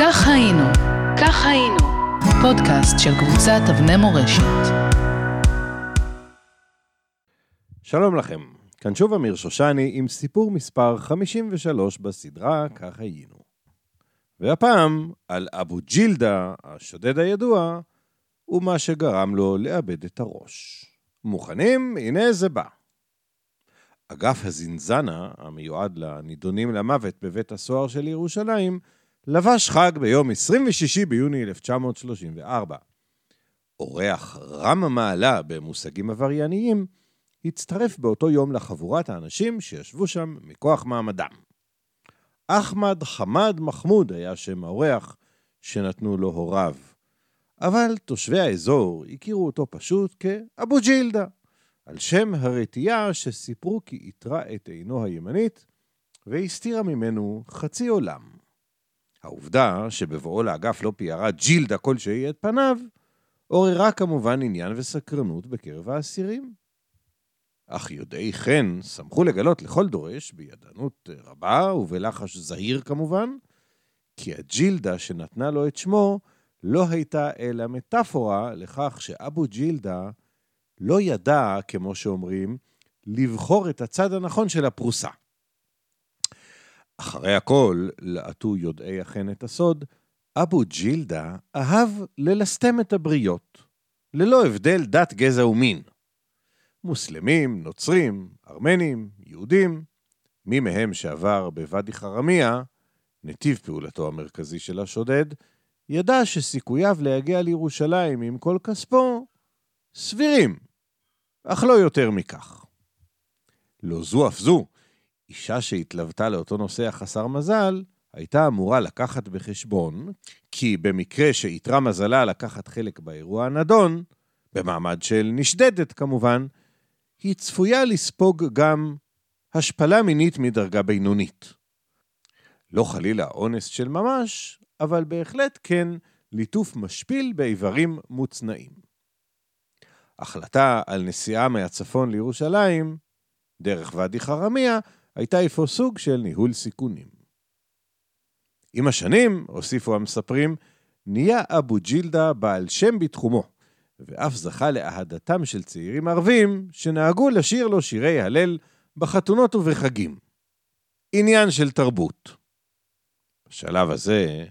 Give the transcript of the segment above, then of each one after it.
כך היינו, כך היינו, פודקאסט של קבוצת אבני מורשת. שלום לכם, כאן שוב אמיר שושני עם סיפור מספר 53 בסדרה כך היינו. והפעם על אבו ג'ילדה, השודד הידוע, ומה שגרם לו לאבד את הראש. מוכנים? הנה זה בא. אגף הזינזנה, המיועד לנידונים למוות בבית הסוהר של ירושלים, לבש חג ביום 26 ביוני 1934. אורח רם המעלה במושגים עברייניים, הצטרף באותו יום לחבורת האנשים שישבו שם מכוח מעמדם. אחמד חמד מחמוד היה שם האורח שנתנו לו הוריו, אבל תושבי האזור הכירו אותו פשוט כאבו ג'ילדה, על שם הרתיעה שסיפרו כי איתרה את עינו הימנית והסתירה ממנו חצי עולם. העובדה שבבואו לאגף לא פיארה ג'ילדה כלשהי את פניו, עוררה כמובן עניין וסקרנות בקרב האסירים. אך יודעי חן שמחו לגלות לכל דורש, בידענות רבה ובלחש זהיר כמובן, כי הג'ילדה שנתנה לו את שמו לא הייתה אלא מטאפורה לכך שאבו ג'ילדה לא ידע, כמו שאומרים, לבחור את הצד הנכון של הפרוסה. אחרי הכל, לעטו יודעי החן את הסוד, אבו ג'ילדה אהב ללסתם את הבריות, ללא הבדל דת, גזע ומין. מוסלמים, נוצרים, ארמנים, יהודים, מי מהם שעבר בוואדי חרמיה, נתיב פעולתו המרכזי של השודד, ידע שסיכוייו להגיע לירושלים עם כל כספו סבירים, אך לא יותר מכך. לא זו אף זו, אישה שהתלוותה לאותו נוסע חסר מזל, הייתה אמורה לקחת בחשבון, כי במקרה שאיתרה מזלה לקחת חלק באירוע הנדון, במעמד של נשדדת כמובן, היא צפויה לספוג גם השפלה מינית מדרגה בינונית. לא חלילה אונס של ממש, אבל בהחלט כן ליטוף משפיל באיברים מוצנעים. החלטה על נסיעה מהצפון לירושלים, דרך ואדי חרמיה, הייתה אפוא סוג של ניהול סיכונים. עם השנים, הוסיפו המספרים, נהיה אבו ג'ילדה בעל שם בתחומו, ואף זכה לאהדתם של צעירים ערבים שנהגו לשיר לו שירי הלל בחתונות ובחגים. עניין של תרבות. בשלב הזה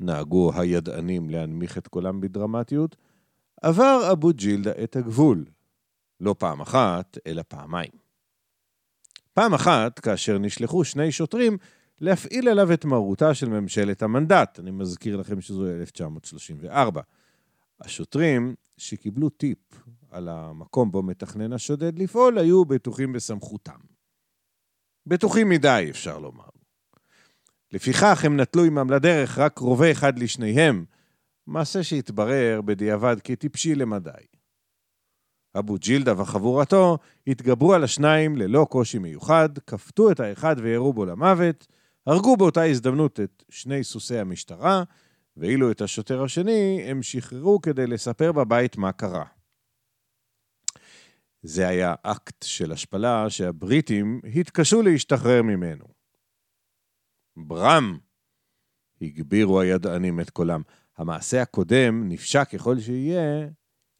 נהגו הידענים להנמיך את קולם בדרמטיות, עבר אבו ג'ילדה את הגבול, לא פעם אחת, אלא פעמיים. פעם אחת, כאשר נשלחו שני שוטרים להפעיל עליו את מרותה של ממשלת המנדט, אני מזכיר לכם שזו 1934. השוטרים שקיבלו טיפ על המקום בו מתכנן השודד לפעול, היו בטוחים בסמכותם. בטוחים מדי, אפשר לומר. לפיכך הם נטלו עמם לדרך רק רובה אחד לשניהם, מעשה שהתברר בדיעבד כטיפשי למדי. אבו ג'ילדה וחבורתו התגברו על השניים ללא קושי מיוחד, כפתו את האחד וירו בו למוות, הרגו באותה הזדמנות את שני סוסי המשטרה, ואילו את השוטר השני הם שחררו כדי לספר בבית מה קרה. זה היה אקט של השפלה שהבריטים התקשו להשתחרר ממנו. ברם! הגבירו הידענים את קולם. המעשה הקודם, נפשע ככל שיהיה,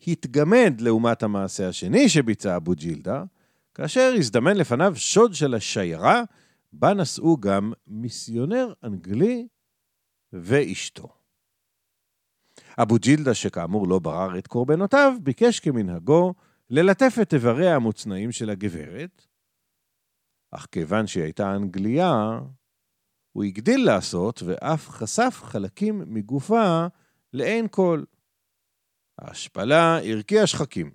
התגמד לעומת המעשה השני שביצע אבו ג'ילדה, כאשר הזדמן לפניו שוד של השיירה, בה נסעו גם מיסיונר אנגלי ואשתו. אבו ג'ילדה, שכאמור לא ברר את קורבנותיו, ביקש כמנהגו ללטף את איבריה המוצנעים של הגברת, אך כיוון שהיא הייתה אנגליה, הוא הגדיל לעשות ואף חשף חלקים מגופה לעין כל. ההשפלה הרקיעה שחקים.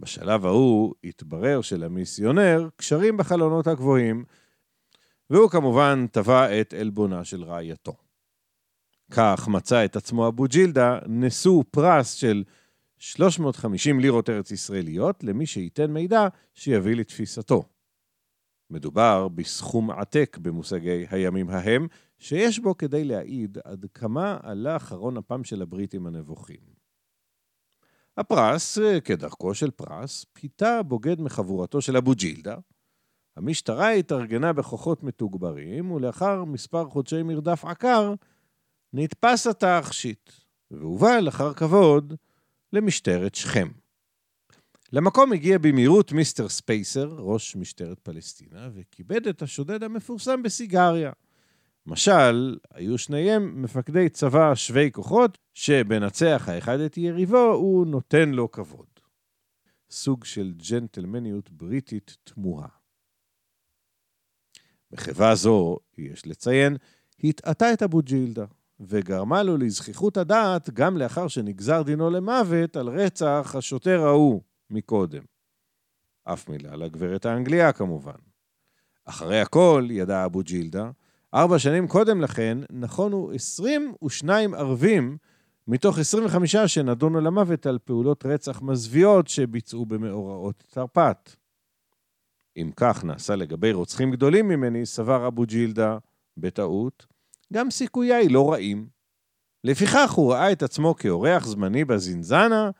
בשלב ההוא התברר שלמיסיונר קשרים בחלונות הגבוהים, והוא כמובן תבע את עלבונה של רעייתו. כך מצא את עצמו אבו ג'ילדה נשוא פרס של 350 לירות ארץ ישראליות למי שייתן מידע שיביא לתפיסתו. מדובר בסכום עתק במושגי הימים ההם, שיש בו כדי להעיד עד כמה עלה אחרון אפם של הבריטים הנבוכים. הפרס, כדרכו של פרס, פיתה בוגד מחבורתו של אבו ג'ילדה, המשטרה התארגנה בכוחות מתוגברים, ולאחר מספר חודשי מרדף עקר, נתפס התכשיט, והובא לאחר כבוד למשטרת שכם. למקום הגיע במהירות מיסטר ספייסר, ראש משטרת פלסטינה, וכיבד את השודד המפורסם בסיגריה. משל, היו שניהם מפקדי צבא שווי כוחות, שבנצח האחד את יריבו, הוא נותן לו כבוד. סוג של ג'נטלמניות בריטית תמוהה. מחווה זו, יש לציין, הטעתה את אבו ג'ילדה, וגרמה לו לזכיחות הדעת גם לאחר שנגזר דינו למוות על רצח השוטר ההוא מקודם. אף מילה לגברת האנגליה כמובן. אחרי הכל, ידע אבו ג'ילדה, ארבע שנים קודם לכן נכונו 22 ערבים מתוך 25 שנדונו למוות על פעולות רצח מזוויעות שביצעו במאורעות תרפ"ט. אם כך נעשה לגבי רוצחים גדולים ממני, סבר אבו ג'ילדה, בטעות, גם סיכויי לא רעים. לפיכך הוא ראה את עצמו כאורח זמני בזינזנה,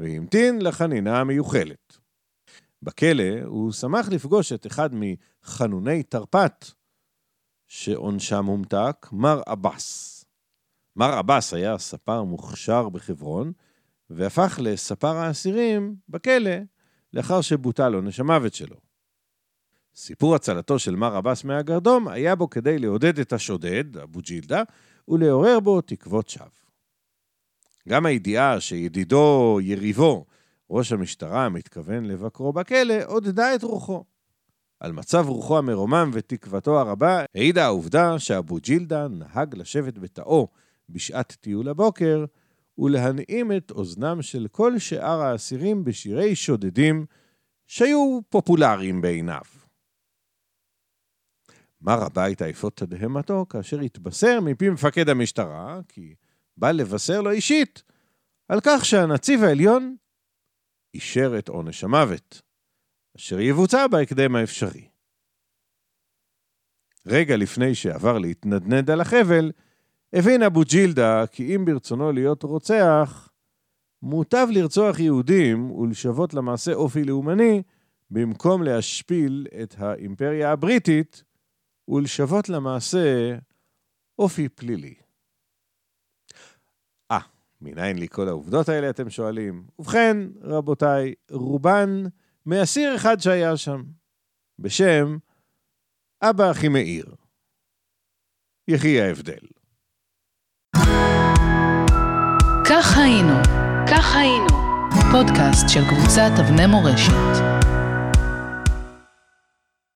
והמתין לחנינה המיוחלת. בכלא הוא שמח לפגוש את אחד מחנוני תרפ"ט, שעונשם הומתק, מר עבאס. מר עבאס היה ספר מוכשר בחברון, והפך לספר האסירים בכלא לאחר שבוטל עונש המוות שלו. סיפור הצלתו של מר עבאס מהגרדום היה בו כדי לעודד את השודד, אבו ג'ילדה, ולעורר בו תקוות שווא. גם הידיעה שידידו, יריבו, ראש המשטרה, מתכוון לבקרו בכלא, עודדה את רוחו. על מצב רוחו המרומם ותקוותו הרבה, העידה העובדה שאבו ג'ילדה נהג לשבת בתאו בשעת טיול הבוקר, ולהנעים את אוזנם של כל שאר האסירים בשירי שודדים שהיו פופולריים בעיניו. מר הביתה אפוא תדהמתו כאשר התבשר מפי מפקד המשטרה, כי בא לבשר לו אישית, על כך שהנציב העליון אישר את עונש המוות, אשר יבוצע בהקדם האפשרי. רגע לפני שעבר להתנדנד על החבל, הבין אבו ג'ילדה כי אם ברצונו להיות רוצח, מוטב לרצוח יהודים ולשוות למעשה אופי לאומני, במקום להשפיל את האימפריה הבריטית ולשוות למעשה אופי פלילי. מניין לי כל העובדות האלה, אתם שואלים? ובכן, רבותיי, רובן מאסיר אחד שהיה שם, בשם אבא אחימאיר. יחי ההבדל. כך היינו, כך היינו, פודקאסט של קבוצת אבני מורשת.